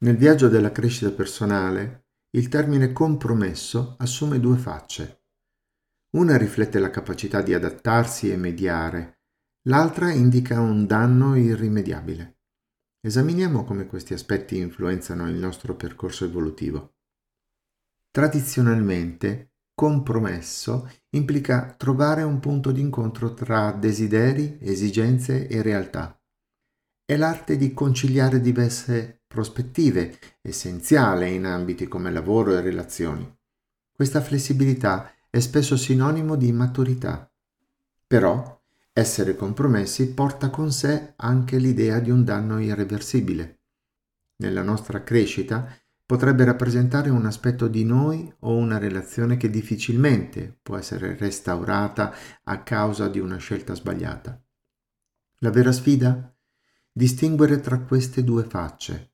Nel viaggio della crescita personale, il termine compromesso assume due facce. Una riflette la capacità di adattarsi e mediare, l'altra indica un danno irrimediabile. Esaminiamo come questi aspetti influenzano il nostro percorso evolutivo. Tradizionalmente, compromesso implica trovare un punto d'incontro tra desideri, esigenze e realtà. È l'arte di conciliare diverse prospettive, essenziale in ambiti come lavoro e relazioni. Questa flessibilità è spesso sinonimo di maturità. Però essere compromessi porta con sé anche l'idea di un danno irreversibile. Nella nostra crescita potrebbe rappresentare un aspetto di noi o una relazione che difficilmente può essere restaurata a causa di una scelta sbagliata. La vera sfida? Distinguere tra queste due facce.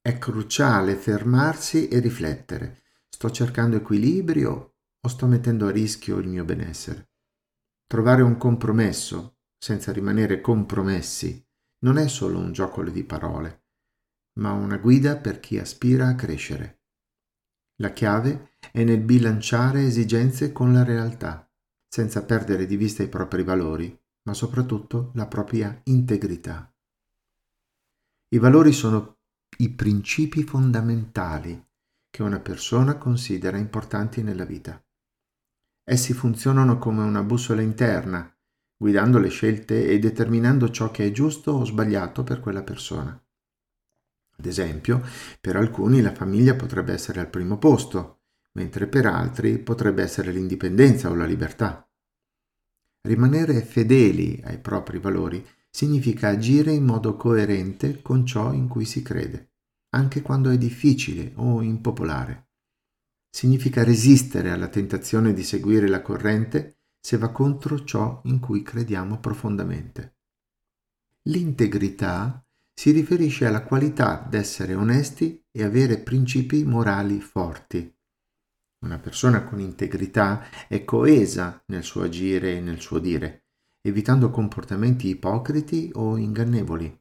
È cruciale fermarsi e riflettere. Sto cercando equilibrio o sto mettendo a rischio il mio benessere? Trovare un compromesso senza rimanere compromessi non è solo un gioco di parole ma una guida per chi aspira a crescere. La chiave è nel bilanciare esigenze con la realtà, senza perdere di vista i propri valori, ma soprattutto la propria integrità. I valori sono i principi fondamentali che una persona considera importanti nella vita. Essi funzionano come una bussola interna, guidando le scelte e determinando ciò che è giusto o sbagliato per quella persona. Ad esempio, per alcuni la famiglia potrebbe essere al primo posto, mentre per altri potrebbe essere l'indipendenza o la libertà. Rimanere fedeli ai propri valori significa agire in modo coerente con ciò in cui si crede, anche quando è difficile o impopolare. Significa resistere alla tentazione di seguire la corrente se va contro ciò in cui crediamo profondamente. L'integrità si riferisce alla qualità d'essere onesti e avere principi morali forti. Una persona con integrità è coesa nel suo agire e nel suo dire, evitando comportamenti ipocriti o ingannevoli.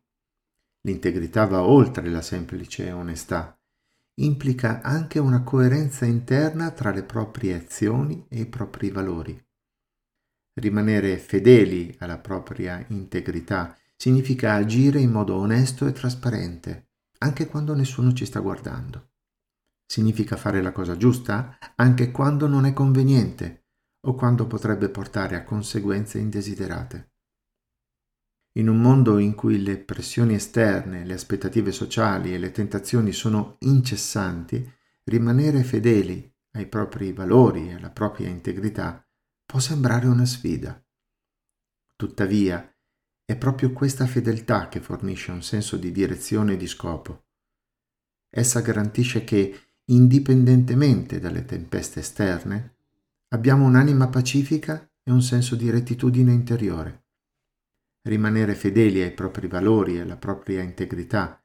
L'integrità va oltre la semplice onestà. Implica anche una coerenza interna tra le proprie azioni e i propri valori. Rimanere fedeli alla propria integrità significa agire in modo onesto e trasparente, anche quando nessuno ci sta guardando. Significa fare la cosa giusta anche quando non è conveniente o quando potrebbe portare a conseguenze indesiderate. In un mondo in cui le pressioni esterne, le aspettative sociali e le tentazioni sono incessanti, rimanere fedeli ai propri valori e alla propria integrità può sembrare una sfida. Tuttavia, è proprio questa fedeltà che fornisce un senso di direzione e di scopo. Essa garantisce che, indipendentemente dalle tempeste esterne, abbiamo un'anima pacifica e un senso di rettitudine interiore. Rimanere fedeli ai propri valori e alla propria integrità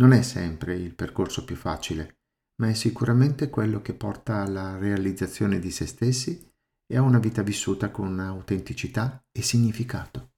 non è sempre il percorso più facile, ma è sicuramente quello che porta alla realizzazione di se stessi e a una vita vissuta con autenticità e significato.